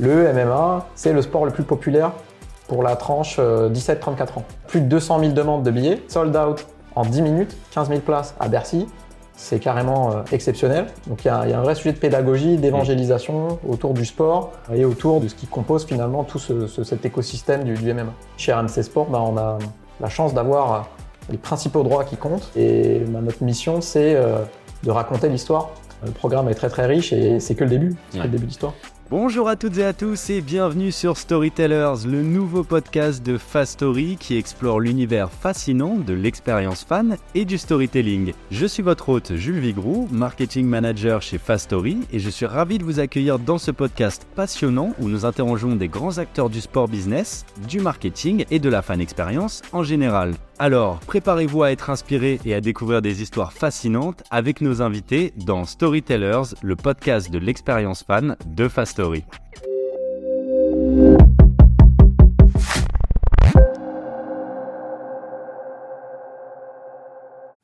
Le MMA, c'est le sport le plus populaire pour la tranche 17-34 ans. Plus de 200 000 demandes de billets, sold out en 10 minutes, 15 000 places à Bercy. C'est carrément euh, exceptionnel. Donc il y, a un vrai sujet de pédagogie, d'évangélisation autour du sport et autour de ce qui compose finalement tout cet écosystème du, MMA. Chez RMC Sport, bah, on a la chance d'avoir les principaux droits qui comptent. Et bah, notre mission, c'est euh, de raconter l'histoire. Le programme est très très riche et c'est que le début, c'est que le début de l'histoire. Bonjour à toutes et à tous et bienvenue sur Storytellers, le nouveau podcast de Fast Story qui explore l'univers fascinant de l'expérience fan et du storytelling. Je suis votre hôte Jules Vigroux, marketing manager chez Fast Story et je suis ravi de vous accueillir dans ce podcast passionnant où nous interrogeons des grands acteurs du sport business, du marketing et de la fan expérience en général. Alors, préparez-vous à être inspiré et à découvrir des histoires fascinantes avec nos invités dans Storytellers, le podcast de l'expérience fan de Fast Story.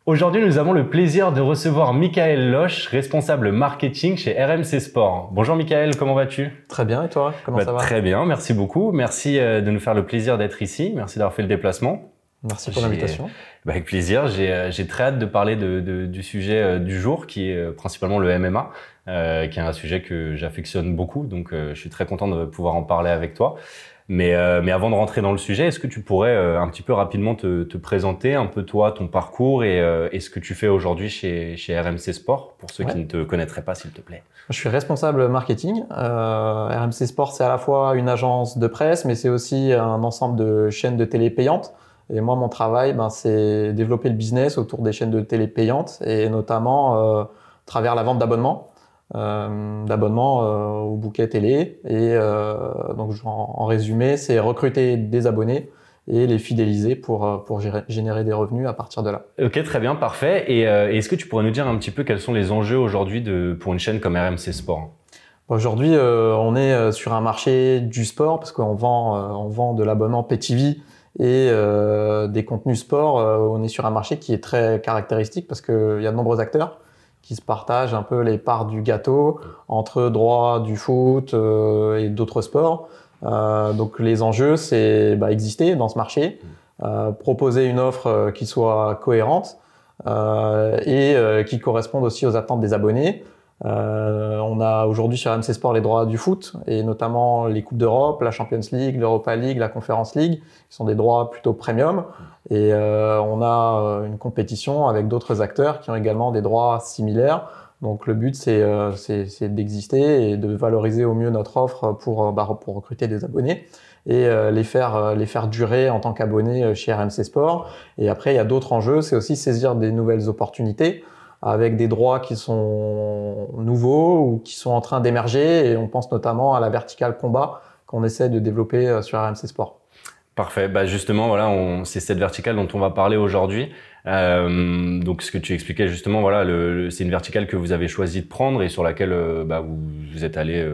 Aujourd'hui, nous avons le plaisir de recevoir Michael Loche, responsable marketing chez RMC Sport. Bonjour Michael, comment vas-tu? Très bien, et toi? Comment bah, ça va? Très bien, merci beaucoup. Merci euh, de nous faire le plaisir d'être ici. Merci d'avoir fait le déplacement. Merci pour l'invitation. Bah, avec plaisir. Euh, j'ai très hâte de parler de, de, du sujet euh, du jour, qui est euh, principalement le MMA, euh, qui est un sujet que j'affectionne beaucoup. Donc, je suis très content de pouvoir en parler avec toi. Mais, mais avant de rentrer dans le sujet, est-ce que tu pourrais un petit peu rapidement te, te, présenter un peu toi, ton parcours et, et ce que tu fais aujourd'hui chez, chez RMC Sport, pour ceux qui ne te connaîtraient pas, s'il te plaît? Je suis responsable marketing. RMC Sport, c'est à la fois une agence de presse, mais c'est aussi un ensemble de chaînes de télé payantes. Et moi, mon travail, ben, c'est développer le business autour des chaînes de télé payantes et notamment euh, à travers la vente d'abonnements, euh, d'abonnements euh, au bouquet télé. Et euh, donc, en, résumé, c'est recruter des abonnés et les fidéliser pour, pour générer des revenus à partir de là. Ok, très bien, parfait. Et est-ce que tu pourrais nous dire un petit peu quels sont les enjeux aujourd'hui pour une chaîne comme RMC Sport? Aujourd'hui, on est sur un marché du sport parce qu'on vend, on vend de l'abonnement PTV et euh, des contenus sport, euh, on est sur un marché qui est très caractéristique parce qu'il y a de nombreux acteurs qui se partagent un peu les parts du gâteau entre droit du foot euh, et d'autres sports. Euh, donc les enjeux, c'est bah, exister dans ce marché, euh, proposer une offre qui soit cohérente et qui corresponde aussi aux attentes des abonnés. Euh, on a aujourd'hui sur MC Sport les droits du foot et notamment les coupes d'Europe, la Champions League, l'Europa League, la Conference League, qui sont des droits plutôt premium. Et euh, on a euh, une compétition avec d'autres acteurs qui ont également des droits similaires. Donc le but c'est euh, d'exister et de valoriser au mieux notre offre pour, bah, pour recruter des abonnés et les faire les faire durer en tant qu'abonnés chez RMC Sport. Et après il y a d'autres enjeux, c'est aussi saisir des nouvelles opportunités avec des droits qui sont nouveaux ou qui sont en train d'émerger. Et on pense notamment à la verticale combat qu'on essaie de développer euh, sur RMC Sport. Parfait. Bah justement, voilà, c'est cette verticale dont on va parler aujourd'hui. Euh, donc, ce que tu expliquais justement, voilà, c'est une verticale que vous avez choisi de prendre et sur laquelle euh, bah, vous, vous, êtes allé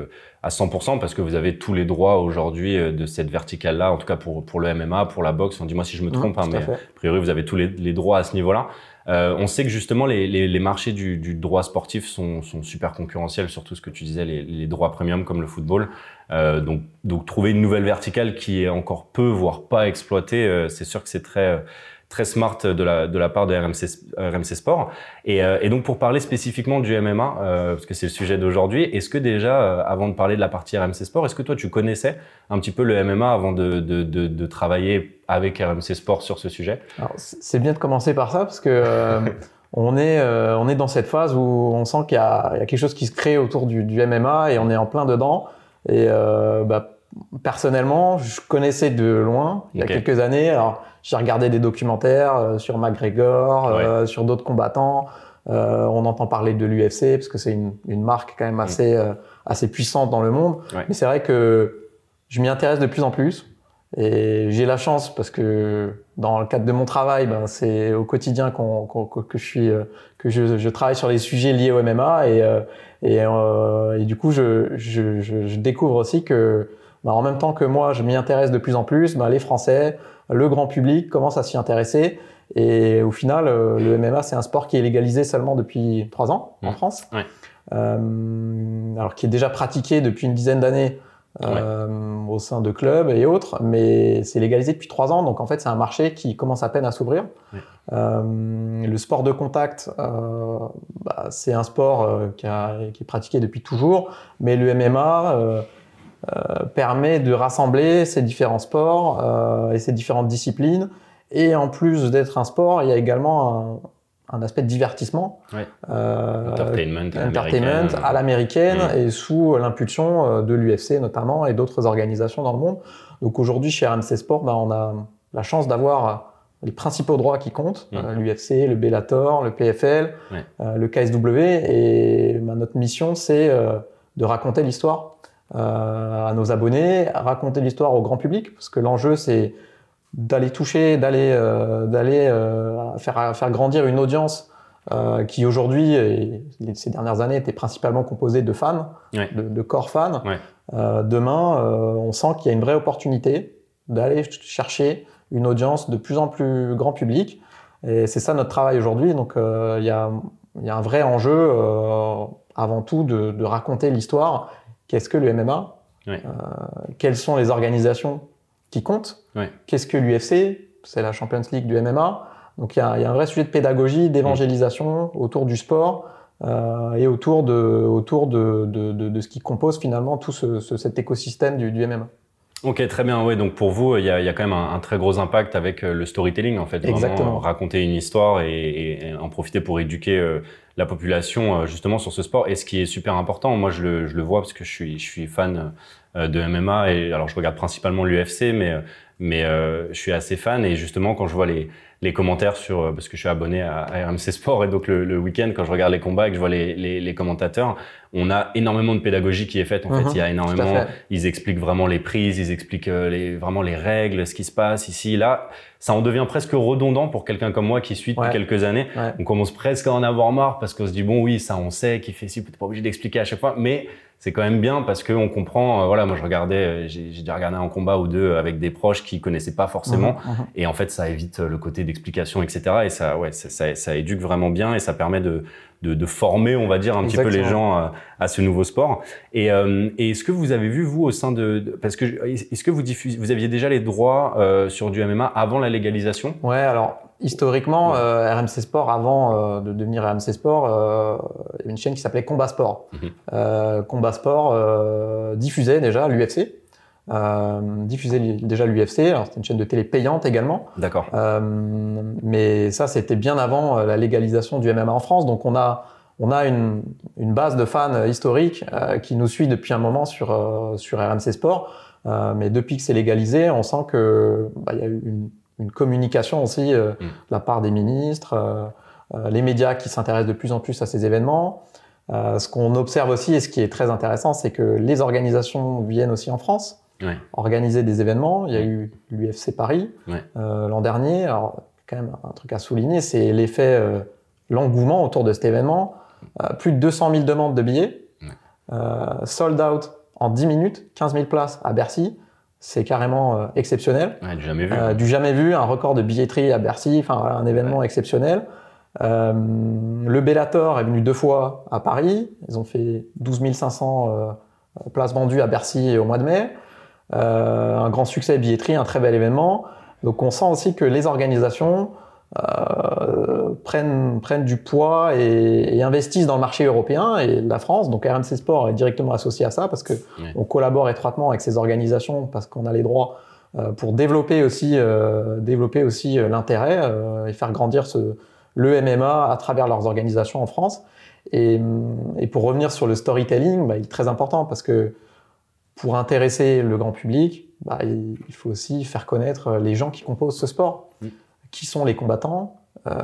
à 100% parce que vous avez tous les droits aujourd'hui de cette verticale-là, en tout cas pour pour le MMA, pour la boxe. Dis-moi si je me trompe, hein, mais a priori vous avez tous les, les droits à ce niveau-là. Euh, on sait que justement les, les, les marchés du, du, droit sportif sont, sont, super concurrentiels, surtout ce que tu disais, les, les droits premium comme le football. Euh, donc, donc trouver une nouvelle verticale qui est encore peu, voire pas exploitée, euh, c'est sûr que c'est très très smart de la, de la part de RMC, RMC Sport. Et, euh, et donc pour parler spécifiquement du MMA, euh, parce que c'est le sujet d'aujourd'hui, est-ce que déjà, euh, avant de parler de la partie RMC Sport, est-ce que toi tu connaissais un petit peu le MMA avant de, de, de, de travailler avec RMC Sport sur ce sujet? C'est bien de commencer par ça, parce que euh, on, est, on est dans cette phase où on sent qu'il y, y, a quelque chose qui se crée autour du, du MMA et on est en plein dedans. Et bah, personnellement, je connaissais de loin, il y a quelques années. Alors, j'ai regardé des documentaires euh, sur McGregor, euh, sur d'autres combattants. Euh, on entend parler de l'UFC parce que c'est une, une, marque quand même mm. assez assez puissante dans le monde. Mais c'est vrai que je m'y intéresse de plus en plus. Et j'ai la chance parce que dans le cadre de mon travail, ben, c'est au quotidien qu'on, que je suis, que je, je, travaille sur les sujets liés au MMA et, et, et du coup, je, je, je, découvre aussi que ben, en même temps que moi, je m'y intéresse de plus en plus, ben, les Français, le grand public commence à s'y intéresser. Et au final, euh, le MMA, c'est un sport qui est légalisé seulement depuis trois ans en mmh. France. Euh, alors qui est déjà pratiqué depuis une dizaine d'années au sein de clubs et autres, mais c'est légalisé depuis trois ans, donc en fait c'est un marché qui commence à peine à s'ouvrir. le sport de contact, bah, c'est un sport qui, qui, est pratiqué depuis toujours, mais le MMA permet de rassembler ces différents sports et ces différentes disciplines et en plus d'être un sport, il y a également un, aspect de divertissement. Euh, entertainment, entertainment à l'américaine mm. et sous l'impulsion euh, de l'UFC notamment et d'autres organisations dans le monde. Donc aujourd'hui, chez RMC Sport, bah, on a la chance d'avoir les principaux droits qui comptent, mm. euh, l'UFC, le Bellator, le PFL, le KSW. Et bah, notre mission, c'est de raconter l'histoire à nos abonnés, raconter l'histoire au grand public, parce que l'enjeu, c'est d'aller toucher, d'aller euh, d'aller euh, faire faire grandir une audience euh, qui aujourd'hui et ces dernières années était principalement composée de fans, de, de, corps fans. Euh, demain, euh, on sent qu'il y a une vraie opportunité d'aller chercher une audience de plus en plus grand public. Et c'est ça notre travail aujourd'hui. Donc il y a il y a un vrai enjeu avant tout de, de raconter l'histoire. Qu'est-ce que le MMA Quelles sont les organisations qui compte. Qu'est-ce que l'UFC C'est la Champions League du MMA. Donc il y, a, un vrai sujet de pédagogie, d'évangélisation autour du sport euh, et autour de, autour de, de, de, ce qui compose finalement tout ce, cet écosystème du, du MMA. Ok, très bien. Ouais, donc pour vous, il y a, y a, quand même un, très gros impact avec euh, le storytelling en fait. Exactement. raconter une histoire et, et, en profiter pour éduquer euh, la population justement sur ce sport. Et ce qui est super important, moi je le, je le vois parce que je suis, je suis fan euh, de MMA et alors je regarde principalement l'UFC mais mais euh, je suis assez fan et justement quand je vois les les commentaires sur euh, parce que je suis abonné à, RMC Sport et donc le, le week-end quand je regarde les combats et que je vois les, les, les, commentateurs on a énormément de pédagogie qui est faite en fait. Mhm. il y a énormément ils expliquent vraiment les prises ils expliquent les vraiment les règles ce qui se passe ici là. Ça en devient presque redondant pour quelqu'un comme moi qui suit depuis quelques années. On commence presque à en avoir marre parce qu'on se dit bon oui ça on sait qui fait si peut-être pas obligé d'expliquer à chaque fois. Mais c'est quand même bien parce qu'on comprend. Euh, voilà, moi je regardais, euh, j'ai déjà regardé un combat ou deux avec des proches qui connaissaient pas forcément, mhm, mhm. et en fait ça évite le côté d'explication, etc. Et ça, ouais, ça, ça, éduque vraiment bien et ça permet de de, de former, on va dire, un petit peu les gens à, à ce nouveau sport. Et, euh, et est-ce que vous avez vu vous au sein de, parce que est-ce que vous diffusez, vous aviez déjà les droits euh, sur du MMA avant la légalisation? Ouais, alors Historiquement, euh, RMC Sport, avant euh, de devenir RMC Sport, euh, il y avait une chaîne qui s'appelait Combat Sport. Mhm. Combat Sport diffusait déjà l'UFC. diffusait déjà l'UFC. Alors c'était une chaîne de télé payante également. D'accord. mais ça, c'était bien avant la légalisation du MMA en France. Donc on a on a une, une base de fans historiques qui nous suit depuis un moment sur sur RMC Sport. mais depuis que c'est légalisé, on sent que bah, il y a eu une une communication aussi euh, mm. de la part des ministres, euh, euh, les médias qui s'intéressent de plus en plus à ces événements. ce qu'on observe aussi et ce qui est très intéressant, c'est que les organisations viennent aussi en France organiser des événements. Il y a eu l'UFC Paris l'an dernier. Alors, quand même un truc à souligner, c'est l'effet, l'engouement autour de cet événement. plus de 200 000 demandes de billets, sold out en 10 minutes, 15 000 places à Bercy c'est carrément euh, exceptionnel. Ouais, du jamais vu. Euh, du jamais vu, un record de billetterie à Bercy, enfin un événement exceptionnel. Euh, le Bellator est venu deux fois à Paris. Ils ont fait 12 500 euh, places vendues à Bercy au mois de mai. un grand succès billetterie, un très bel événement. Donc on sent aussi que les organisations euh, prennent, prennent du poids et, et, investissent dans le marché européen et la France. Donc RMC Sport est directement associé à ça parce que on collabore étroitement avec ces organisations parce qu'on a les droits euh, pour développer aussi, euh, développer aussi l'intérêt et faire grandir ce, le MMA à travers leurs organisations en France. Et, et pour revenir sur le storytelling, bah, il est très important parce que pour intéresser le grand public, bah, il, faut aussi faire connaître les gens qui composent ce sport qui sont les combattants. Euh,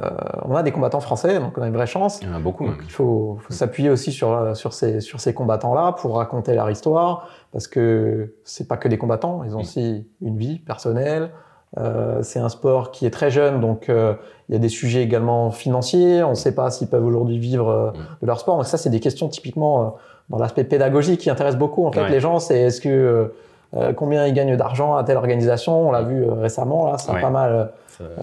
on a des combattants français, donc on a une vraie chance. Il y en a beaucoup. il faut, faut s'appuyer aussi sur, sur ces, sur ces combattants-là pour raconter leur histoire, parce que c'est pas que des combattants, ils ont aussi une vie personnelle. Euh, c'est un sport qui est très jeune, donc euh, il y a des sujets également financiers. On ne sait pas s'ils peuvent aujourd'hui vivre euh, de leur sport. Donc ça, c'est des questions typiquement euh, dans l'aspect pédagogique qui intéressent beaucoup en fait les gens. C'est est-ce que combien ils gagnent d'argent à telle organisation? On l'a vu récemment là, a pas mal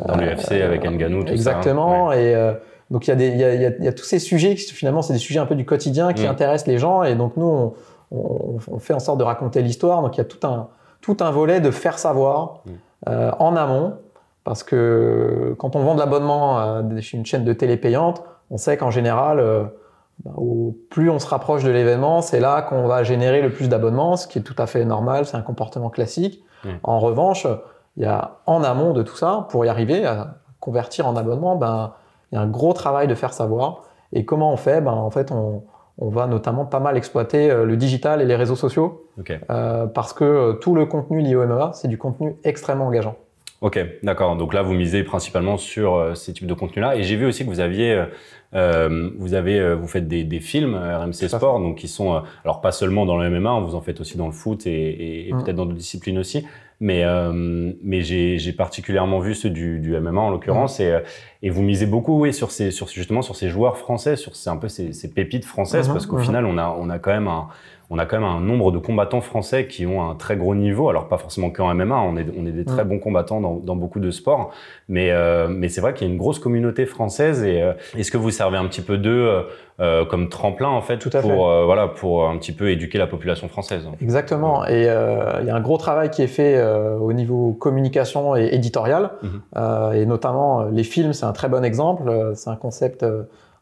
dans l'UFC avec Nganou, tout exactement, ça. Exactement. Et euh, donc il y, a des, il, y a, il y a tous ces sujets qui finalement c'est des sujets un peu du quotidien qui mm. intéressent les gens. Et donc nous, on, on, on, fait en sorte de raconter l'histoire. Donc il y a tout un, tout un volet de faire savoir mm. euh, en amont, parce que quand on vend de l'abonnement chez une chaîne de télé payante, on sait qu'en général, euh, bah, au plus on se rapproche de l'événement, c'est là qu'on va générer le plus d'abonnements, ce qui est tout à fait normal, c'est un comportement classique. Mm. En revanche, il y a en amont de tout ça, pour y arriver à convertir en abonnement, ben, il y a un gros travail de faire savoir. Et comment on fait? Ben, En fait, on, on va notamment pas mal exploiter euh, le digital et les réseaux sociaux euh, parce que euh, tout le contenu lié au MMA, c'est du contenu extrêmement engageant. Ok, d'accord. Donc là, vous misez principalement sur ces types de contenus-là. Et j'ai vu aussi que vous aviez, vous avez, vous faites des, films RMC Sport, donc qui sont, alors pas seulement dans le MMA, vous en faites aussi dans le foot et, mm. peut-être dans d'autres disciplines aussi. Mais, euh, mais j'ai particulièrement vu ceux du, du MMA en l'occurrence et, euh, et vous misez beaucoup oui, sur ces, sur, justement sur ces joueurs français, sur ces, un peu ces, ces pépites françaises mhm, parce qu'au mhm. final on a, on a quand même un, on a quand même un nombre de combattants français qui ont un très gros niveau. Alors pas forcément qu'en MMA, on est, on est des très bons combattants dans, dans beaucoup de sports, mais, euh, mais c'est vrai qu'il y a une grosse communauté française. Et euh, est-ce que vous servez un petit peu d'eux euh, comme tremplin en fait, Tout à pour fait. voilà pour un petit peu éduquer la population française? Exactement. Et il y a un gros travail qui est fait au niveau communication et éditorial, mmh. et notamment les films, c'est un très bon exemple. C'est un concept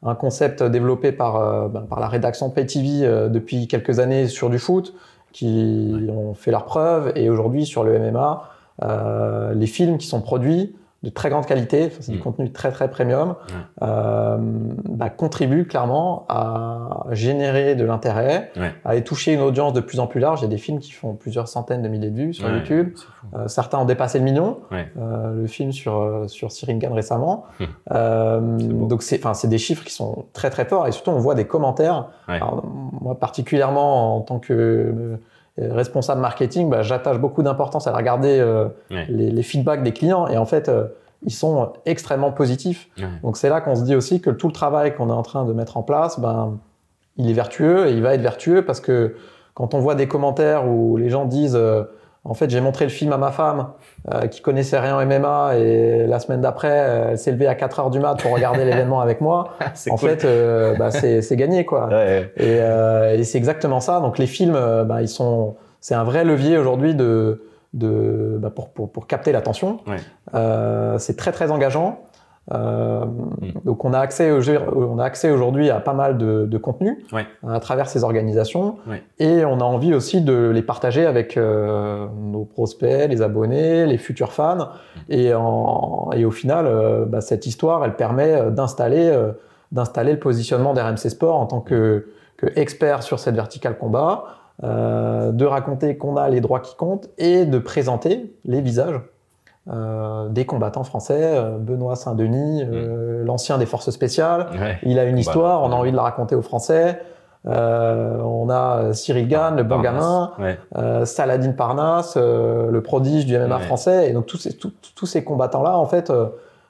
un concept développé par, euh, ben, par la rédaction PayTV euh, depuis quelques années sur du foot, qui ont fait leur preuve, et aujourd'hui sur le MMA, euh, les films qui sont produits de très grande qualité, c'est du mm. contenu très très premium, euh, bah, contribue clairement à générer de l'intérêt, à aller toucher une audience de plus en plus large. Il y a des films qui font plusieurs centaines de milliers de vues sur YouTube. Euh, certains ont dépassé le million. Euh, le film sur sur Siringan récemment. Donc c'est enfin c'est des chiffres qui sont très très forts et surtout on voit des commentaires. Alors, moi particulièrement en tant que responsable marketing, bah, j'attache beaucoup d'importance à regarder euh, les, les, feedbacks des clients et en fait, euh, ils sont extrêmement positifs. Ouais. Donc c'est là qu'on se dit aussi que tout le travail qu'on est en train de mettre en place, ben, il est vertueux et il va être vertueux parce que quand on voit des commentaires où les gens disent euh, en fait, j'ai montré le film à ma femme euh, qui connaissait rien en MMA et la semaine d'après, elle s'est levée à 4 heures du mat pour regarder l'événement avec moi. En cool. fait, euh, bah, c'est gagné quoi. Ouais. Et, euh, et c'est exactement ça. Donc les films, euh, bah, ils sont, c'est un vrai levier aujourd'hui de, de bah, pour, pour, pour capter l'attention. Ouais. Euh, c'est très très engageant. Euh, mm. Donc on a accès, on a accès aujourd'hui à pas mal de, de contenu ouais. à travers ces organisations ouais. et on a envie aussi de les partager avec euh, nos prospects, les abonnés, les futurs fans mm. et, en, et au final euh, bah, cette histoire elle permet d'installer d'installer le positionnement d'RMC Sport en tant que, que expert sur cette verticale combat, de raconter qu'on a les droits qui comptent et de présenter les visages euh, des combattants français, euh, Benoît Saint-Denis, euh, mmh. l'ancien des forces spéciales. Ouais. Il a une histoire, on a envie de la raconter aux Français. Euh, on a Cyril Gann, le bon gamin, ouais. euh, Saladin Parnasse, le prodige du MMA ouais. français. Et donc tous ces, tous, tous ces combattants-là, en fait,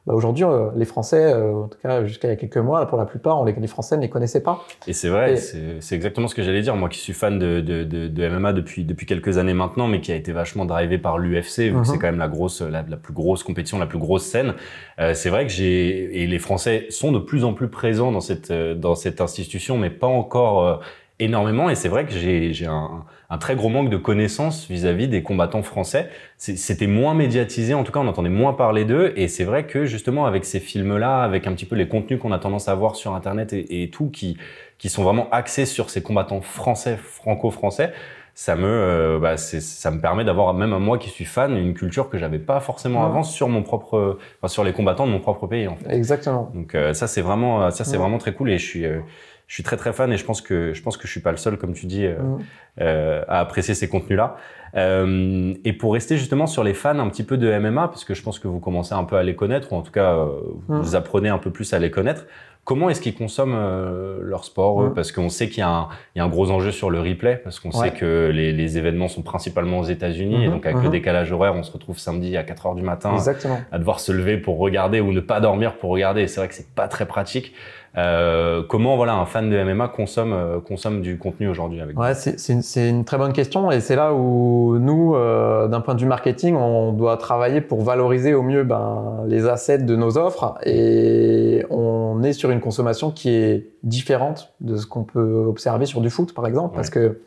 bah aujourd'hui, euh, les Français, euh, en tout cas jusqu'à il y a quelques mois, pour la plupart, on les, les Français ne les connaissaient pas. Et c'est vrai, c'est exactement ce que j'allais dire. Moi qui suis fan de, de, de, de, MMA depuis, depuis quelques années maintenant, mais qui a été vachement drivé par l'UFC, vu mm -hmm. que Mhm. c'est quand même la, grosse, la, la, plus grosse compétition, la plus grosse scène. Euh, c'est vrai que j'ai... Et les Français sont de plus en plus présents dans cette, euh, dans cette institution, mais pas encore euh, énormément. Et c'est vrai que j'ai un un très gros manque de connaissances vis-à-vis des combattants français. C'était moins médiatisé, en tout cas, on entendait moins parler d'eux. Et c'est vrai que justement, avec ces films-là, avec un petit peu les contenus qu'on a tendance à voir sur Internet et, et, tout, qui, qui sont vraiment axés sur ces combattants français, franco-français, ça me, euh, bah, ça me permet d'avoir, même moi qui suis fan, une culture que j'avais pas forcément avant sur mon propre, enfin, sur les combattants de mon propre pays, en fait. Exactement. Donc, euh, ça, c'est vraiment, ça, c'est vraiment très cool et je suis, euh, je suis très très fan et je pense que je pense que je suis pas le seul, comme tu dis, euh, mmh. euh, à apprécier ces contenus-là. Euh, et pour rester justement sur les fans un petit peu de MMA, parce que je pense que vous commencez un peu à les connaître, ou en tout cas euh, vous apprenez un peu plus à les connaître. Comment est-ce qu'ils consomment euh, leur sport mmh. Parce qu'on sait qu'il y, y, a un gros enjeu sur le replay, parce qu'on ouais. sait que les, les, événements sont principalement aux États-Unis, et donc avec le décalage horaire, on se retrouve samedi à 4 heures du matin Exactement. à devoir se lever pour regarder ou ne pas dormir pour regarder. C'est vrai que c'est pas très pratique. Euh, comment voilà un fan de MMA consomme euh, consomme du contenu aujourd'hui avec Ouais, c'est une, une, très bonne question et c'est là où nous, euh, d'un point de vue marketing, on doit travailler pour valoriser au mieux ben, les assets de nos offres et on est sur une consommation qui est différente de ce qu'on peut observer sur du foot par exemple, ouais. parce que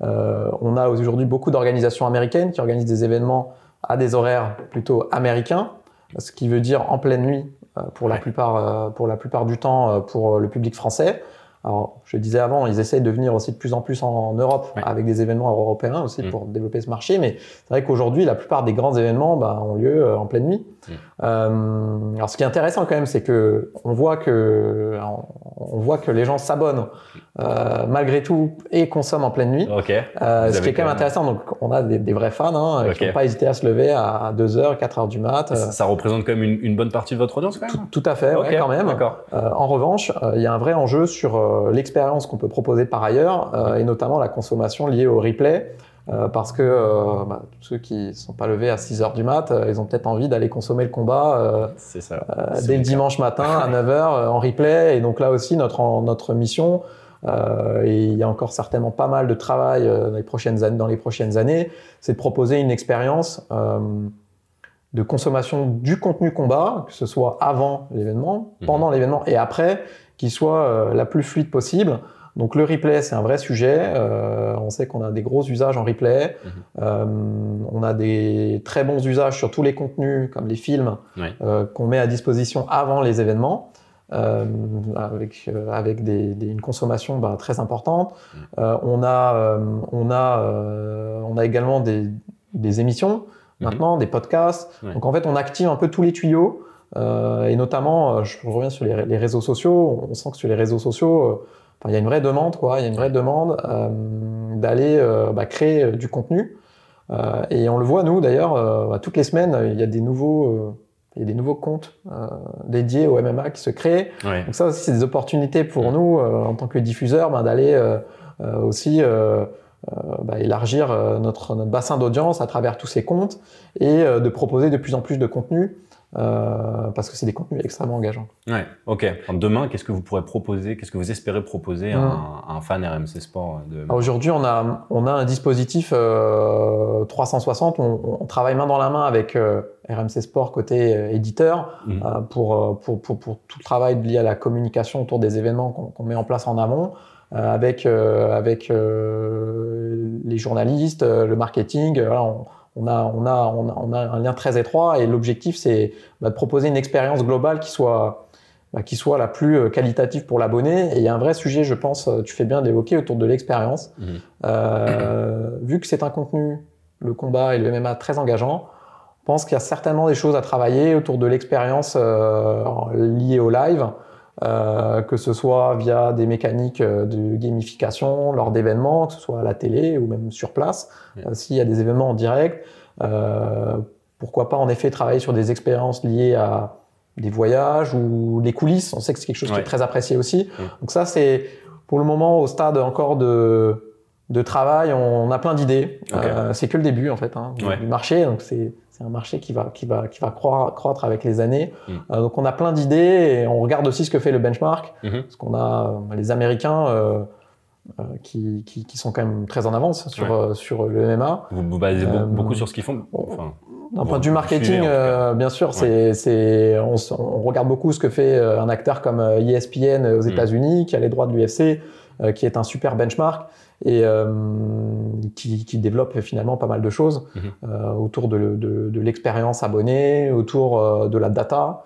on a aujourd'hui beaucoup d'organisations américaines qui organisent des événements à des horaires plutôt américains, ce qui veut dire en pleine nuit pour, la plupart, pour la plupart du temps pour le public français. Alors, je disais avant, ils essayent de venir aussi de plus en plus en, Europe avec des événements européens aussi mm. pour développer ce marché. Mais c'est vrai qu'aujourd'hui, la plupart des grands événements bah, ont lieu euh, en pleine nuit. Euh, alors, ce qui est intéressant quand même, c'est que on voit que on voit que les gens s'abonnent euh, malgré tout et consomment en pleine nuit. Okay. Euh, ce qui est quand même intéressant. Donc, on a des, des vrais fans hein, qui n'ont pas hésité à se lever à 2h, 4h du mat. Ça, ça, représente quand même une, une, bonne partie de votre audience quand même Tout, tout à fait, ouais, quand même. Euh, en revanche, il y a un vrai enjeu sur l'expérience qu'on peut proposer par ailleurs et notamment la consommation liée au replay. Parce que bah, ceux qui sont pas levés à 6 heures du mat, ils ont peut-être envie d'aller consommer le combat ça. dès le dimanche matin à 9 heures en replay. Et donc là aussi, notre, notre mission, euh, et il y a encore certainement pas mal de travail dans les prochaines années, dans les prochaines années, c'est de proposer une expérience euh, de consommation du contenu combat, que ce soit avant l'événement, mhm. pendant l'événement et après, qui soit euh, la plus fluide possible. Donc le replay, c'est un vrai sujet. Euh, on sait qu'on a des gros usages en replay. Mhm. Euh, on a des très bons usages sur tous les contenus, comme les films, euh, qu'on met à disposition avant les événements. Avec avec des, des, une consommation bah, très importante. Mhm. on a on a on a également des, des émissions maintenant, des podcasts. Donc en fait, on active un peu tous les tuyaux. Et notamment, je reviens sur les, les, réseaux sociaux. On sent que sur les réseaux sociaux, enfin, il y a une vraie demande, quoi. Il y a une vraie demande euh, d'aller euh, bah, créer du contenu. et on le voit nous d'ailleurs, bah, toutes les semaines, il y a des nouveaux, il y a des nouveaux comptes dédiés au MMA qui se créent. Ouais. Donc ça aussi, c'est des opportunités pour nous en tant que diffuseurs bah, d'aller aussi bah, élargir notre, notre bassin d'audience à travers tous ces comptes et de proposer de plus en plus de contenu euh, parce que c'est des contenus extrêmement engageants. Ouais, ok. demain, qu'est-ce que vous pourrez proposer, qu'est-ce que vous espérez proposer à, un, un, fan RMC Sport de... Aujourd'hui, on a, on a un dispositif euh, 360. On, on, travaille main dans la main avec euh, RMC Sport côté euh, éditeur mmh. Euh, pour, pour, pour, pour, tout le travail lié à la communication autour des événements qu'on met en place en amont. avec avec les journalistes, le marketing, voilà, on, on a, on, a, on, a, un lien très étroit et l'objectif, c'est bah, de proposer une expérience globale qui soit, bah, qui soit la plus euh, qualitative pour l'abonné. Et il y a un vrai sujet, je pense, euh, tu fais bien d'évoquer autour de l'expérience. Mmh. Euh, vu que c'est un contenu, le combat et le MMA très engageant, je pense qu'il y a certainement des choses à travailler autour de l'expérience euh, liée au live. Euh, que ce soit via des mécaniques euh, de gamification lors d'événements, que ce soit à la télé ou même sur place, euh, s'il y a des événements en direct. Euh, pourquoi pas en effet travailler sur des expériences liées à des voyages ou des coulisses. On sait que c'est quelque chose qui est très apprécié aussi. Donc ça, c'est pour le moment au stade encore de, de travail, on a plein d'idées. Okay. c'est que le début en fait hein, du marché, donc c'est c'est un marché qui va, qui va, qui va croître, croître avec les années. Mm. Euh, donc on a plein d'idées et on regarde aussi ce que fait le benchmark. Mm-hmm. Parce qu'on a euh, les Américains euh, euh, qui, qui, qui, sont quand même très en avance sur, ouais. sur le MMA. Vous vous basez beaucoup sur ce qu'ils font enfin, D'un point de vue marketing, bien sûr, ouais. c'est, on, on, regarde beaucoup ce que fait un acteur comme ESPN aux mm. États-Unis, qui a les droits de l'UFC, qui est un super benchmark et euh, qui, qui, développe finalement pas mal de choses mmh. euh, autour de, de, de l'expérience abonnée, autour euh, de la data,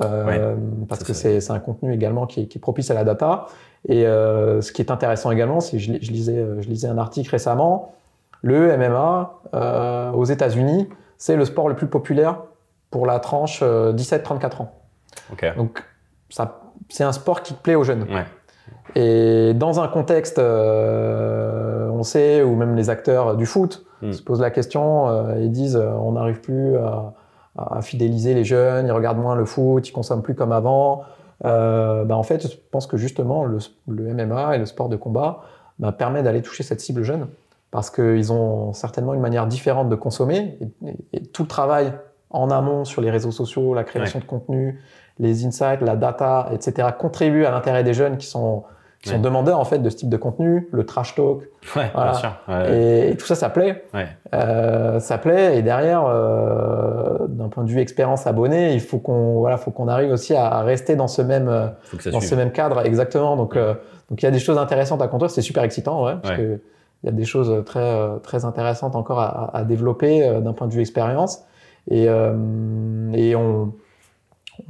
euh, ouais, parce que c'est un contenu également qui est, qui est, propice à la data. Et euh, ce qui est intéressant également, c'est je, je, lisais, je lisais un article récemment, le MMA euh, aux États-Unis, c'est le sport le plus populaire pour la tranche 17-34 ans. Okay. Donc c'est un sport qui plaît aux jeunes. Ouais. Et dans un contexte, euh, on sait, où même les acteurs du foot mm. se posent la question euh, et disent euh, on n'arrive plus à, à, fidéliser les jeunes, ils regardent moins le foot, ils consomment plus comme avant. Bah en fait, je pense que justement, le, le MMA et le sport de combat bah, permet d'aller toucher cette cible jeune parce qu'ils ont certainement une manière différente de consommer et, et, et, tout le travail en amont sur les réseaux sociaux, la création ouais. de contenu, les insights, la data, etc., contribuent à l'intérêt des jeunes qui sont qui sont demandeurs en fait de ce type de contenu, le trash talk. Ouais, voilà. bien sûr. Ouais. Et, et, tout ça, ça plaît. Ouais. Euh, ça plaît. Et derrière, euh, d'un point de vue expérience abonnée, il faut qu'on voilà, faut qu'on arrive aussi à rester dans ce même dans suive. ce même cadre exactement. Donc euh, donc il y a des choses intéressantes à construire. C'est super excitant, ouais, parce que il y a des choses très très intéressantes encore à, à développer d'un point de vue expérience. Et, et on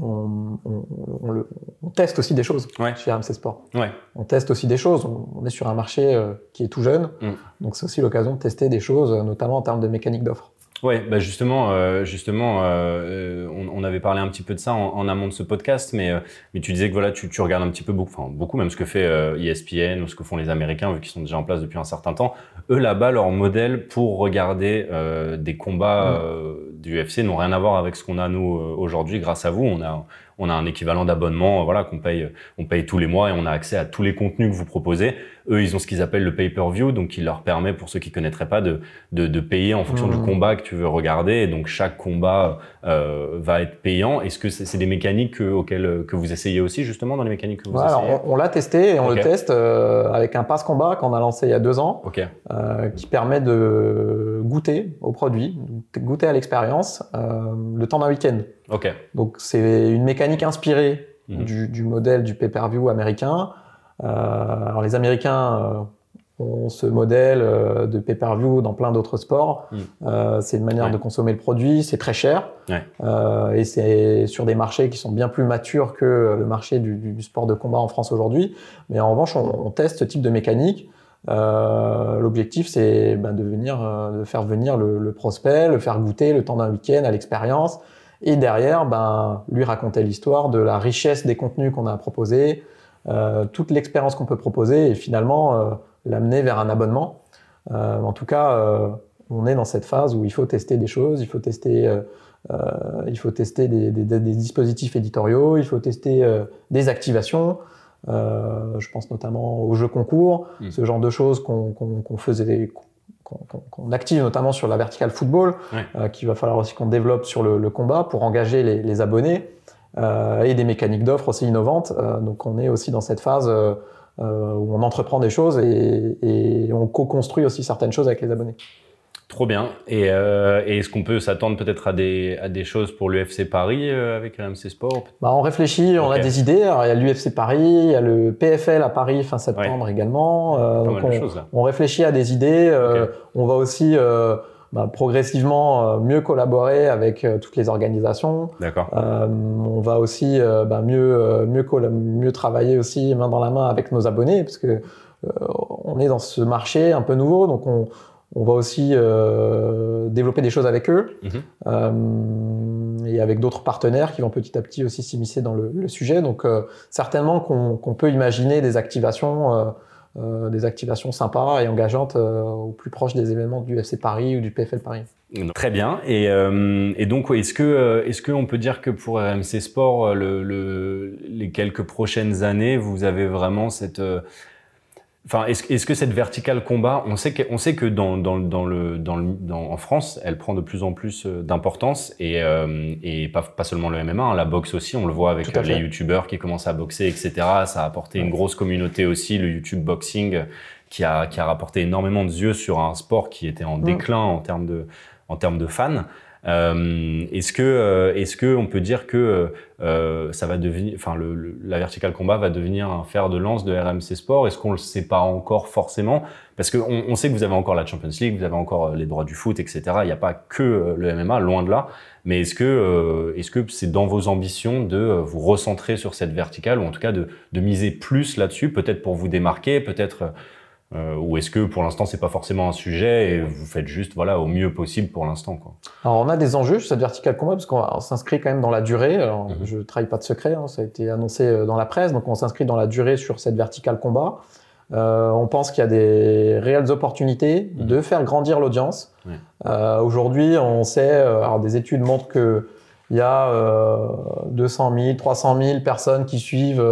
on, on, on, teste aussi des choses ouais. chez RMC Sport. Ouais. On teste aussi des choses. On, est sur un marché euh, qui est tout jeune, mm. donc c'est aussi l'occasion de tester des choses, notamment en termes de mécanique d'offre. Ouais, bah justement, euh, justement, euh, on, on, avait parlé un petit peu de ça en, en amont de ce podcast, mais, euh, mais tu disais que voilà, tu, tu regardes un petit peu beaucoup, enfin beaucoup même ce que fait ESPN ou ce que font les Américains vu qu'ils sont déjà en place depuis un certain temps. Eux là-bas, leur modèle pour regarder des combats mm. du UFC n'ont rien à voir avec ce qu'on a nous aujourd'hui. Grâce à vous, on a on a un équivalent d'abonnement, voilà, qu'on paye, on paye tous les mois et on a accès à tous les contenus que vous proposez. Eux, ils ont ce qu'ils appellent le pay-per-view, donc qui leur permet, pour ceux qui connaîtraient pas, de, de, de payer en fonction du mmh. combat que tu veux regarder. Et donc chaque combat euh, va être payant. Est-ce que c'est des mécaniques que, auxquelles que vous essayez aussi justement dans les mécaniques que vous ouais, essayez On, on l'a testé et on okay. le teste euh, avec un passe combat qu'on a lancé il y a deux ans, okay. euh, qui permet de goûter au produit, goûter à l'expérience euh, le temps d'un week-end. Okay. Donc c'est une mécanique inspirée mmh. du, du, modèle du pay-per-view américain. Euh, alors les Américains euh, ont ce modèle euh, de pay-per-view dans plein d'autres sports. Mmh. c'est une manière ouais. de consommer le produit, c'est très cher ouais. et c'est sur des marchés qui sont bien plus matures que le marché du, du sport de combat en France aujourd'hui. Mais en revanche, on, on, teste ce type de mécanique. Euh, L'objectif, c'est ben, de venir, de faire venir le, le, prospect, le faire goûter le temps d'un week-end à l'expérience, et derrière, ben, lui raconter l'histoire de la richesse des contenus qu'on a proposés, toute l'expérience qu'on peut proposer, et finalement euh, l'amener vers un abonnement. Euh, en tout cas, on est dans cette phase où il faut tester des choses, il faut tester, il faut tester des, des, des, dispositifs éditoriaux, il faut tester des activations. Euh, je pense notamment aux jeux concours, mmh. ce genre de choses qu'on qu qu faisait, qu'on qu active notamment sur la verticale football, ouais. euh, qu'il va falloir aussi qu'on développe sur le, le, combat pour engager les, les abonnés euh, et des mécaniques d'offres aussi innovantes. Euh, donc on est aussi dans cette phase euh, où on entreprend des choses et, et on co-construit aussi certaines choses avec les abonnés. Trop bien. Et, euh, et est-ce qu'on peut s'attendre peut-être à des, à des choses pour l'UFC Paris euh, avec l'AMC Sport bah, On réfléchit, on okay. a des idées. Alors, il y a l'UFC Paris, il y a le PFL à Paris fin septembre ouais. également. Euh, donc on, choses, on, réfléchit à des idées. Okay. On va aussi bah, progressivement mieux collaborer avec toutes les organisations. D'accord. on va aussi bah, mieux, mieux, mieux travailler aussi main dans la main avec nos abonnés parce que on est dans ce marché un peu nouveau. Donc, on on va aussi euh, développer des choses avec eux mmh. euh, et avec d'autres partenaires qui vont petit à petit aussi s'immiscer dans le, le, sujet. Donc euh, certainement qu'on qu peut imaginer des activations, euh, euh, des activations sympas et engageantes euh, au plus proche des événements du FC Paris ou du PFL Paris. Très bien. Et, et donc, est-ce que est-ce qu'on peut dire que pour RMC Sport, le, le, les quelques prochaines années, vous avez vraiment cette Enfin, est-ce est que cette verticale combat, on sait que, on sait que dans, dans, dans le, dans le, dans, en France, elle prend de plus en plus euh, d'importance et, euh, et pas, pas seulement le MMA, hein, la boxe aussi, on le voit avec les youtubeurs qui commencent à boxer, etc. Ça a apporté ouais. une grosse communauté aussi, le YouTube boxing, qui a, qui a rapporté énormément de yeux sur un sport qui était en mmh. déclin en termes de, en termes de fans. Euh, est-ce que, euh, est-ce que on peut dire que euh, ça va devenir, enfin, le, le, la vertical combat va devenir un fer de lance de RMC Sport? Est-ce qu'on le sait pas encore forcément? Parce que on, sait que vous avez encore la Champions League, vous avez encore les droits du foot, etc. Il n'y a pas que le MMA, loin de là. Mais est-ce que, est-ce que c'est dans vos ambitions de vous recentrer sur cette verticale ou en tout cas de, de miser plus là-dessus, peut-être pour vous démarquer, peut-être euh, ou est-ce que pour l'instant c'est pas forcément un sujet et vous faites juste voilà au mieux possible pour l'instant quoi Alors on a des enjeux sur cette verticale combat parce qu'on s'inscrit quand même dans la durée. Alors, mm -hmm. Je trahis pas de secret, hein, ça a été annoncé dans la presse, donc on s'inscrit dans la durée sur cette verticale combat. Euh, on pense qu'il y a des réelles opportunités mmh. de faire grandir l'audience. Euh, Aujourd'hui, on sait, euh, alors des études montrent que il y a 200 000, 300 000 personnes qui suivent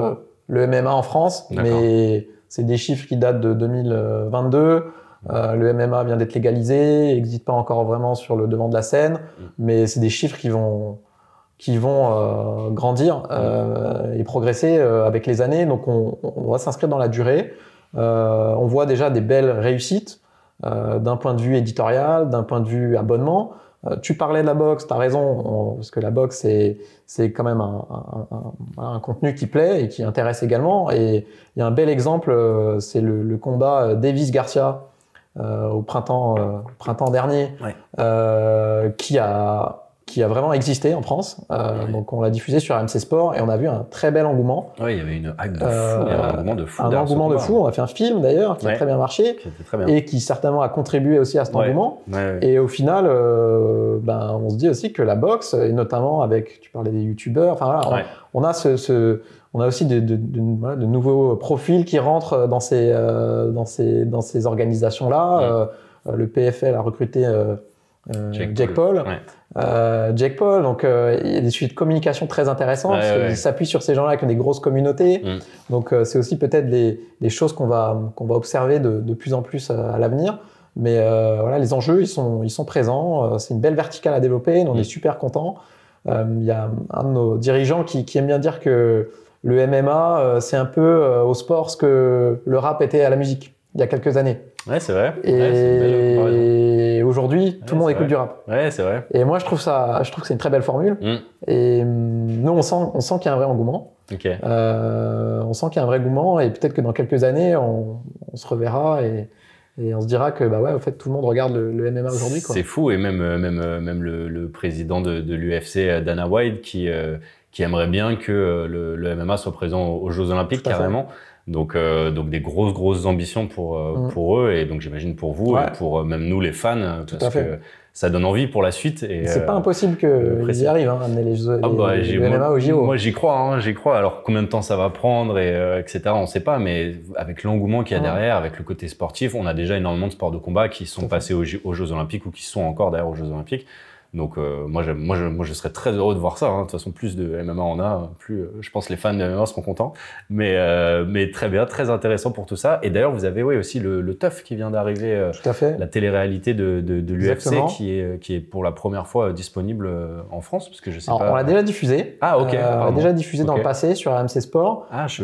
le MMA en France, mais c'est des chiffres qui datent de 2022. Euh, le MMA vient d'être légalisé, n'existe pas encore vraiment sur le devant de la scène, mmh. mais c'est des chiffres qui vont qui vont euh, grandir euh, et progresser avec les années. Donc on, on va s'inscrire dans la durée. On voit déjà des belles réussites d'un point de vue éditorial, d'un point de vue abonnement. Euh, tu parlais de la boxe, tu as raison, on, parce que la boxe, c'est, c'est quand même un, un, un, un, contenu qui plaît et qui intéresse également. Et il y a un bel exemple, euh, c'est le, le, combat Davis-Garcia au printemps, printemps dernier, Ouais. qui a qui a vraiment existé en France. Euh, Ouais. Donc on l'a diffusé sur MC Sport et on a vu un très bel engouement. Ouais, il y avait une hype de fou, Euh, il y avait un engouement de fou. un engouement de fou. On a fait un film d'ailleurs qui a très bien marché Qui était très bien. et qui certainement a contribué aussi à cet Ouais. engouement. Ouais. Et au final, euh, ben, on se dit aussi que la boxe, et notamment avec, tu parlais des youtubeurs, enfin voilà, on- a ce, ce- on a aussi de, de- de- voilà, de nouveaux profils qui rentrent dans ces, dans ces, dans ces. Euh, euh, le PFL a recruté euh, Jake, Paul. Paul. Ouais. Euh, Jake Paul, donc euh, il y a des sujets de communication très intéressants parce ouais. s'appuie sur ces gens-là qui ont des grosses communautés. Mm. Donc c'est aussi peut-être des, des choses qu'on va qu'on va observer de, de plus en plus à l'avenir. Mais voilà, les enjeux ils sont ils sont présents. C'est une belle verticale à développer. On Mm. est super contents. Euh, Il y a un de nos dirigeants qui, qui aime bien dire que le MMA c'est un peu au sport ce que le rap était à la musique il y a quelques années. Ouais, c'est vrai. Ouais, aujourd'hui tout le monde écoute vrai. du rap. Ouais, c'est vrai. Et moi, je trouve ça, je trouve que c'est une très belle formule. Mm. Et hum, nous, on sent, on sent qu'il y a un vrai engouement. Ok. Euh, on sent qu'il y a un vrai engouement et peut-être que dans quelques années, on, on se reverra et, et on se dira que bah ouais, au fait, tout le monde regarde le, le MMA aujourd'hui. C'est fou et même euh, même euh, même le, le président de, de l'UFC euh, Dana White qui euh, qui aimerait bien que le, le MMA soit présent aux Jeux Olympiques fait. Donc euh, donc des grosses grosses ambitions pour euh, Mm. pour eux et donc j'imagine pour vous Ouais. et pour euh, même nous les fans euh, Tout parce à fait. que ça donne envie pour la suite et C'est euh, pas impossible euh, qu'ils précis. y arrivent, hein, amener les, jeux- Ah les- bah, le j'ai- MMA moi, au JO. moi, j'y crois, hein, j'y crois. Alors combien de temps ça va prendre et euh, etc. On sait pas, mais avec l'engouement qu'il y a Ouais. derrière, avec le côté sportif, on a déjà énormément de sports de combat qui sont Tout passés aux Jeux Olympiques ou qui sont encore d'ailleurs aux Jeux Olympiques. Donc euh, moi, moi, je, moi, je serais très heureux de voir ça. hein. De toute façon, plus de MMA on a, plus euh, je pense les fans de MMA seront contents. Mais euh, mais très bien, très intéressant pour tout ça. Et d'ailleurs, vous avez oui aussi le, le TUF qui vient d'arriver. euh, la télé-réalité de, de, de l'UFC qui est, qui est pour la première fois disponible en France, parce que je sais Alors, pas. on l'a déjà diffusé. Ah, ok, on l'a déjà diffusé dans le passé sur AMC Sport. Ah, je.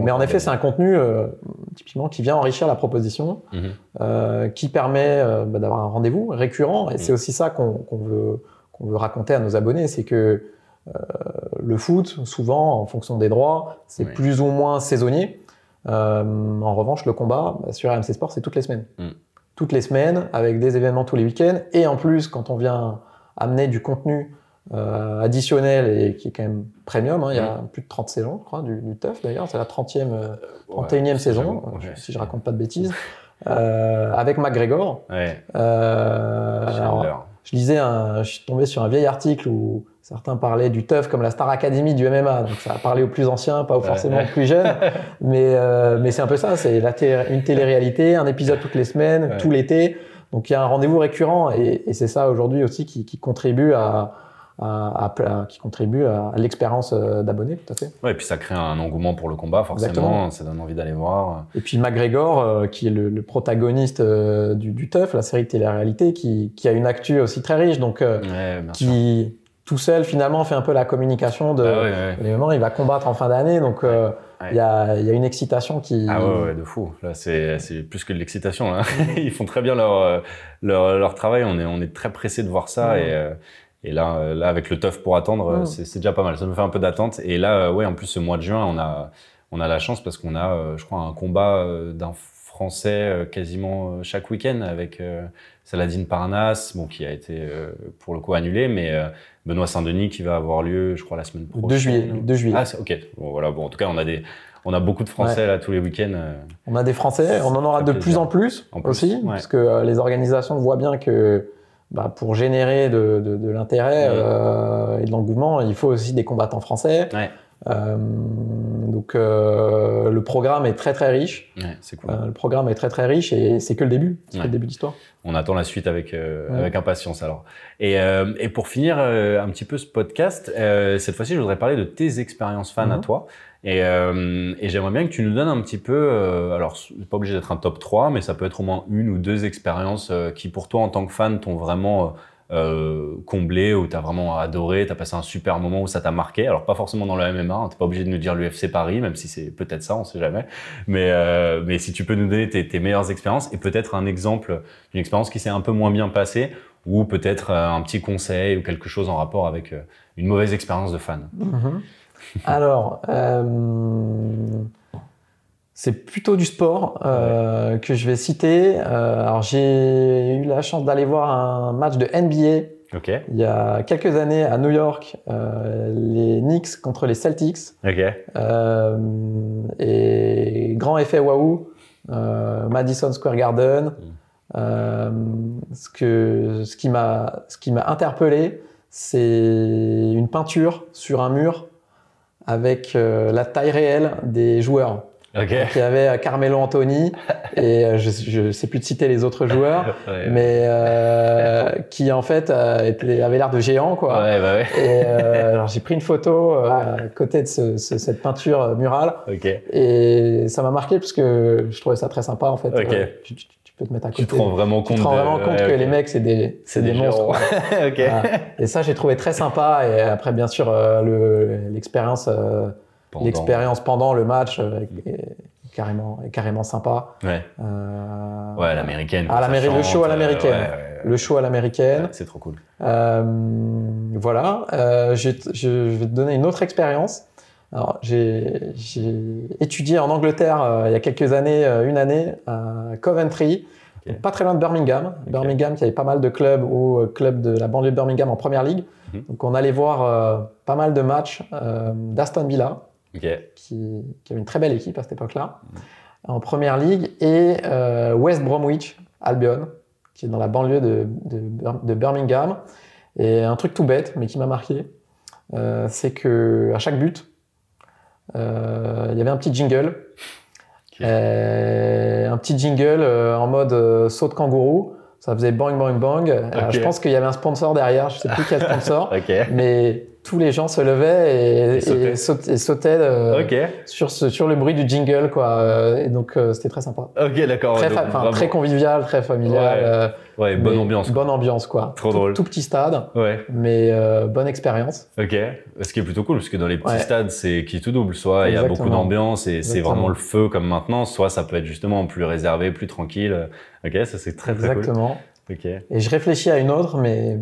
Mais en effet, c'est un contenu typiquement qui vient enrichir la proposition. Mhm. qui permet bah, d'avoir un rendez-vous récurrent. Et Mm. c'est aussi ça qu'on qu'on veut, qu'on veut raconter à nos abonnés, c'est que euh, le foot, souvent, en fonction des droits, c'est Oui. plus ou moins saisonnier. Euh, en revanche, le combat, bah, sur RMC Sport, c'est toutes les semaines. Mm. Toutes les semaines, avec des événements tous les week-ends. Et en plus, quand on vient amener du contenu euh, additionnel et qui est quand même premium, hein, il y a plus de 30 saisons, je crois, du, du TUF d'ailleurs, c'est la 30e, euh, 31e Ouais, saison, ouais. si je raconte pas de bêtises, avec McGregor. Ouais, alors. Je lisais un, je suis tombé sur un vieil article où certains parlaient du TUF comme la Star Academy du MMA. Donc ça a parlé aux plus anciens, pas aux forcément aux plus jeunes. mais euh, mais c'est un peu ça. C'est la télé- une télé-réalité, un épisode toutes les semaines, Ouais. tout l'été. Donc il y a un rendez-vous récurrent et, et c'est ça aujourd'hui aussi qui, qui contribue à, à, à- qui contribue à, l'expérience euh, d'abonnés, tout à fait. Ouais, et puis ça crée un engouement pour le combat, forcément. Exactement. Ça donne envie d'aller voir. Et puis McGregor, euh, qui est le, le protagoniste euh, du, du TUF, la série de télé-réalité, qui, qui a une actu aussi très riche. Donc euh, Ouais, bien sûr. qui tout seul finalement fait un peu la communication de Ah ouais, l'événement. Il va combattre en fin d'année, donc Ouais. il y, a, il y a une excitation qui. Ah ouais, ouais, de fou. Là, c'est plus que de l'excitation. Là. Ils font très bien leur, leur, leur travail. On est, on est très pressé de voir ça. Et, et là, euh, là, avec le tough pour attendre, euh, Ouais. c'est déjà pas mal. Ça nous fait un peu d'attente. Et là, euh, ouais, en plus, ce mois de juin, on a, on a la chance parce qu'on a, je crois, un combat d'un Français quasiment chaque week-end avec Saladin Parnasse, bon, qui a été pour le coup annulé, mais Benoît Saint-Denis qui va avoir lieu, je crois, la semaine prochaine. 2 juillet. le 2 juillet. Ah, ok. Bon, voilà. Bon, en tout cas, on a des, on a beaucoup de Français là tous les week-ends. On a des Français, on en aura de plus en plus, En plus, aussi, ouais. parce que les organisations voient bien que bah, pour générer de, de, de l'intérêt Ouais. euh, et de l'engouement, il faut aussi des combattants français. Ouais. Euh, donc euh, le programme est très très riche. Ouais, c'est cool. Euh, le programme est très très riche et c'est que le début. C'est Ouais. que le début de l'histoire. On attend la suite avec Ouais. avec impatience alors. Et, et pour finir un petit peu ce podcast, cette fois-ci, je voudrais parler de tes expériences fans à Mhm. toi. Et, euh, et j'aimerais bien que tu nous donnes un petit peu, euh, alors c'est pas obligé d'être un top 3, mais ça peut être au moins une ou deux expériences euh, qui pour toi en tant que fan t'ont vraiment euh, comblé, ou t'as vraiment adoré, t'as passé un super moment où ça t'a marqué. Alors pas forcément dans le MMA, hein, t'es pas obligé de nous dire l'UFC Paris, même si c'est peut-être ça, on sait jamais. Mais, si tu peux nous donner tes, meilleures expériences et peut-être un exemple d'une expérience qui s'est un peu moins bien passée ou peut-être un petit conseil ou quelque chose en rapport avec une mauvaise expérience de fan. Mhm. Alors, euh, C'est plutôt du sport euh, que je vais citer. Euh, alors j'ai eu la chance d'aller voir un match de NBA il y a quelques années à New York, euh, les Knicks contre les Celtics. Euh, et grand effet waouh, Madison Square Garden. Euh, ce, que, ce qui m'a ce qui m'a interpellé, c'est une peinture sur un mur avec euh, la taille réelle des joueurs. Ok. Donc, il y avait Carmelo Anthony et euh, je ne sais plus de citer les autres joueurs, Ouais. mais euh, qui en fait euh, avaient l'air de géants quoi. Ouais, bah ouais. Et euh, alors j'ai pris une photo euh, à côté de ce- ce- cette peinture euh, murale Ok. et ça m'a marqué parce que je trouvais ça très sympa en fait. Ok. Euh, tu, tu- tu peux te mettre à côté. Tu te rends vraiment Tu compte. te rends de- vraiment compte ouais, que ok. les mecs c'est des c'est des, monstres. géants. quoi. ok. Voilà. Et ça j'ai trouvé très sympa et après bien sûr euh, le- l'expérience euh, Pendant- l'expérience pendant le match euh, est carrément est carrément sympa. Ouais. Euh, Ouais, l'américaine. À quand ça l'américaine, le chante, show à euh, l'américaine. ouais, Le show à l'américaine. C'est trop cool. Euh, voilà, euh, je, je vais te donner une autre expérience. Alors, j'ai étudié en Angleterre euh, il y a quelques années, euh, une année, à Coventry, pas très loin de Birmingham. Birmingham qui avait pas mal de clubs ou euh, clubs de la banlieue de Birmingham en première ligue. Mhm. Donc on allait voir euh, pas mal de matchs d'Aston Villa, qui, qui avait une très belle équipe à cette époque-là, en première ligue, et West Bromwich Albion, qui est dans la banlieue de, de, Bir- de Birmingham. Et un truc tout bête, mais qui m'a marqué, c'est que à chaque but, il y avait un petit jingle. Euh, un petit jingle euh, en mode euh, saut de kangourou. Ça faisait bang bang bang. Je pense qu'il y avait un sponsor derrière, je sais plus quel sponsor, mais tous les gens se levaient et, Et sautaient. et saut- et sautaient euh, Ok. sur, ce, sur le bruit du jingle, quoi. Euh, Et donc, euh, c'était très sympa. Ok, d'accord. Très, donc convivial, très familial. Ouais. euh, Ouais, bonne mais ambiance. Bonne ambiance, quoi. Trop tout, drôle. Tout petit stade, Ouais. mais euh, bonne expérience. Ok. Ce qui est plutôt cool, parce que dans les petits Ouais. stades, c'est qui tout double. Soit il y a beaucoup d'ambiance et c'est vraiment le feu comme maintenant, soit ça peut être justement plus réservé, plus tranquille. Ok, ça c'est très très Exactement. cool. Ok. Et je réfléchis à une autre, mais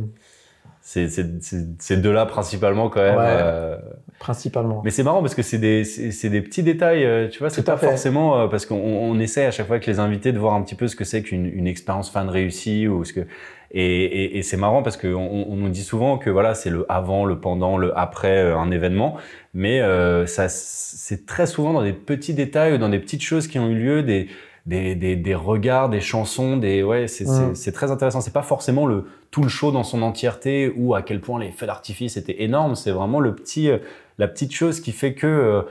ces deux-là principalement quand même. Ouais. euh, principalement. Mais c'est marrant parce que c'est des, c'est c'est des petits détails, euh, tu vois, c'est pas forcément euh, parce qu'on on essaie à chaque fois avec les invités de voir un petit peu ce que c'est qu'une une expérience fan réussie ou ce que et, et, et c'est marrant parce qu'on on, on nous dit souvent que voilà c'est le avant, le pendant, le après euh, un événement, mais euh, ça c'est très souvent dans des petits détails ou dans des petites choses qui ont eu lieu, des des, des, des regards, des chansons, des ouais c'est Mm. c'est très intéressant. C'est pas forcément le tout le show dans son entièreté ou à quel point les feux d'artifice étaient énormes. C'est vraiment le petit euh, la petite chose qui fait que euh,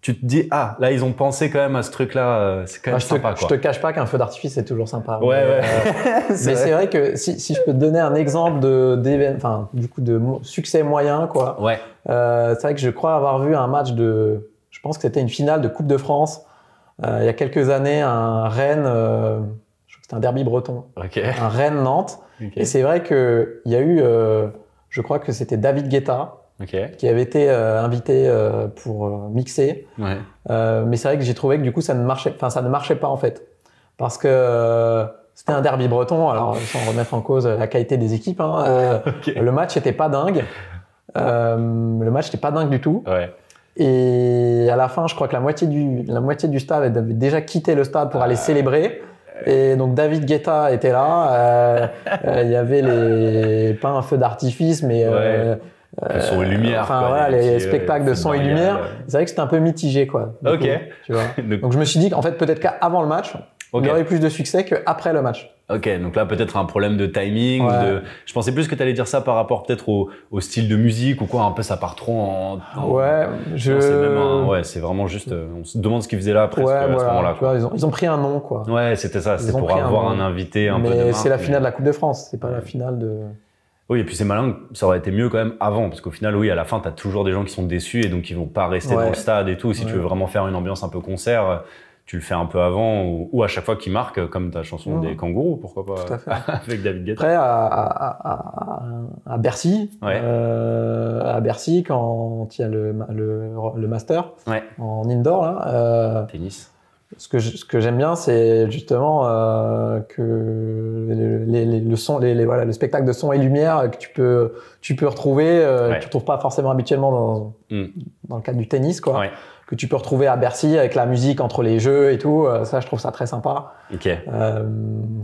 tu te dis ah là ils ont pensé quand même à ce truc là c'est quand même Moi, je, te, sympa je quoi te cache pas qu'un feu d'artifice c'est toujours sympa. Ouais, mais, ouais. euh, mais c'est vrai que si, si je peux te donner un exemple de enfin du coup de succès moyen quoi. ouais Euh, c'est vrai que je crois avoir vu un match de, je pense que c'était une finale de Coupe de France euh, il y a quelques années, un Rennes, euh, je crois que c'était un derby breton, un Rennes Nantes. ok, Et c'est vrai que il y a eu, euh, je crois que c'était David Guetta qui avait été euh, invité euh, pour euh, mixer. ouais, Euh, mais c'est vrai que j'ai trouvé que du coup ça ne marchait, enfin ça ne marchait pas en fait, parce que euh, c'était un derby breton. Alors sans remettre en cause la qualité des équipes, hein, euh, le match était pas dingue. Euh, le match n'était pas dingue du tout. ouais, Et à la fin, je crois que la moitié du, la moitié du stade avait déjà quitté le stade pour aller célébrer. Et donc David Guetta était là. Euh, euh, Il y avait les pas un feu d'artifice, mais euh, le son et lumière, enfin quoi, voilà, les petits, euh, spectacles de feux son et lumière. C'est vrai que c'était un peu mitigé, quoi. Ok. coup, tu vois. euh. donc, je me suis dit qu'en fait peut-être qu'avant le match, ok, il aurait plus de succès qu'après le match. Ok, donc là peut-être un problème de timing, Ouais. de, je pensais plus que tu allais dire ça par rapport peut-être au, au style de musique ou quoi, un peu ça part trop en, en- Ouais, je. C'est ouais, c'est vraiment juste, euh, on se demande ce qu'ils faisaient là presque Ouais, à ce moment-là. ils ont, ils ont pris un nom, quoi. Ouais, c'était ça, Ils c'était pour un avoir un, invité un peu de mais c'est la mais- finale de la Coupe de France, c'est pas la finale de. Oui, et puis c'est malin, ça aurait été mieux quand même avant, parce qu'au final, oui, à la fin, tu as toujours des gens qui sont déçus et donc qui vont pas rester Ouais. dans le stade et tout. Si tu veux vraiment faire une ambiance un peu concert, tu le fais un peu avant ou, ou à chaque fois qu'ils marquent, comme ta chanson des kangourous, pourquoi pas, Tout à fait. avec David Guetta. Après, à, à, à, à Bercy, Ouais. euh, à Bercy, quand il y a le, le, le master Ouais. en indoor, là, euh, Tennis. ce que je- ce que j'aime bien, c'est justement euh, que les, les- les- le son, les, voilà, le spectacle de son et lumière que tu peux, tu peux retrouver, euh, que tu retrouves pas forcément habituellement dans, Mm. dans le cadre du tennis, quoi. Que tu peux retrouver à Bercy avec la musique entre les jeux et tout. Euh, ça, je trouve ça très sympa. Ok. Euh,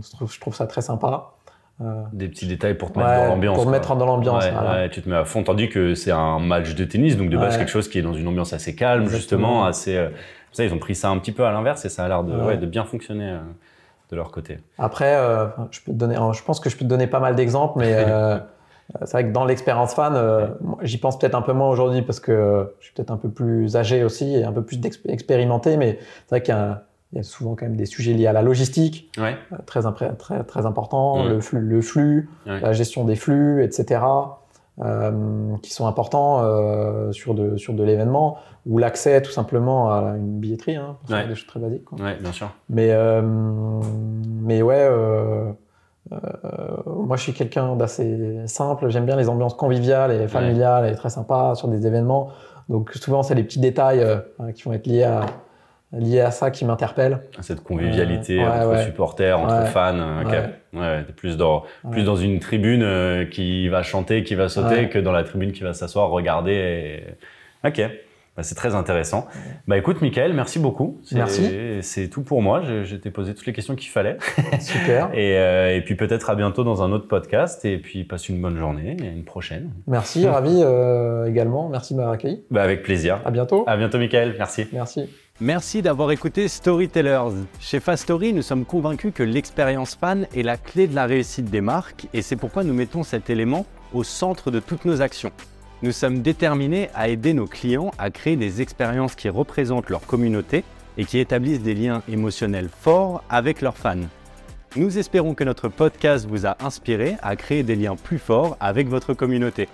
je, trouve, je trouve ça très sympa. Euh, Des petits détails pour te mettre dans l'ambiance. Pour te mettre dans l'ambiance. Ouais, voilà. ouais, tu te mets à fond, tandis que c'est un match de tennis, donc de base quelque chose qui est dans une ambiance assez calme, Exactement. justement, assez. euh, ça, ils ont pris ça un petit peu à l'inverse et ça a l'air de, de bien fonctionner de leur côté. Après, je, peux te donner, je pense que je peux te donner pas mal d'exemples, mais c'est vrai que dans l'expérience fan, euh, j'y pense peut-être un peu moins aujourd'hui parce que euh, je suis peut-être un peu plus âgé aussi et un peu plus expérimenté, mais c'est vrai qu'il y, a y souvent quand même des sujets liés à la logistique, Ouais. euh, très, très, très important, Mhm. le flux, le flux Ouais. la gestion des flux, etc., euh, qui sont importants euh, sur de, sur de l'événement, ou l'accès tout simplement à une billetterie, hein, pour faire Ouais. des choses très basiques. quoi. Bien sûr. Mais, euh, mais ouais, euh, euh, moi je suis quelqu'un d'assez simple. J'aime bien les ambiances conviviales et familiales et très sympas sur des événements. Donc souvent c'est les petits détails euh, qui vont être liés à, liés à ça qui m'interpellent. Cette convivialité Euh, ouais, entre ouais. supporters, entre Ouais. fans. euh, ok. Ouais. Ouais, t'es plus dans, plus dans une tribune euh, qui va chanter, qui va sauter, que dans la tribune qui va s'asseoir, regarder. Et... Ok. Bah, c'est très intéressant. Bah écoute, Michael, merci beaucoup. C'est- Merci. C'est tout pour moi. T'ai posé toutes les questions qu'il fallait. Super. Et, euh, et puis peut-être à bientôt dans un autre podcast. Et puis passe une bonne journée et à une prochaine. Merci, ravi euh, également. Merci de m'avoir accueilli. Bah, avec plaisir. À bientôt. À bientôt, Michael. Merci. Merci. Merci d'avoir écouté Storytellers. Chez Fastory, nous sommes convaincus que l'expérience fan est la clé de la réussite des marques et c'est pourquoi nous mettons cet élément au centre de toutes nos actions. Nous sommes déterminés à aider nos clients à créer des expériences qui représentent leur communauté et qui établissent des liens émotionnels forts avec leurs fans. Nous espérons que notre podcast vous a inspiré à créer des liens plus forts avec votre communauté.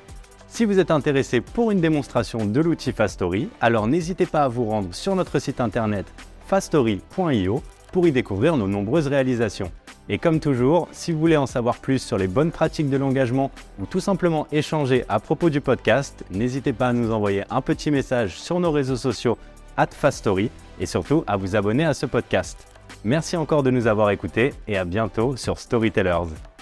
Si vous êtes intéressé pour une démonstration de l'outil Fastory, alors n'hésitez pas à vous rendre sur notre site internet fastory.io pour y découvrir nos nombreuses réalisations. Et comme toujours, si vous voulez en savoir plus sur les bonnes pratiques de l'engagement ou tout simplement échanger à propos du podcast, n'hésitez pas à nous envoyer un petit message sur nos réseaux sociaux at Fastory et surtout à vous abonner à ce podcast. Merci encore de nous avoir écoutés et à bientôt sur Storytellers.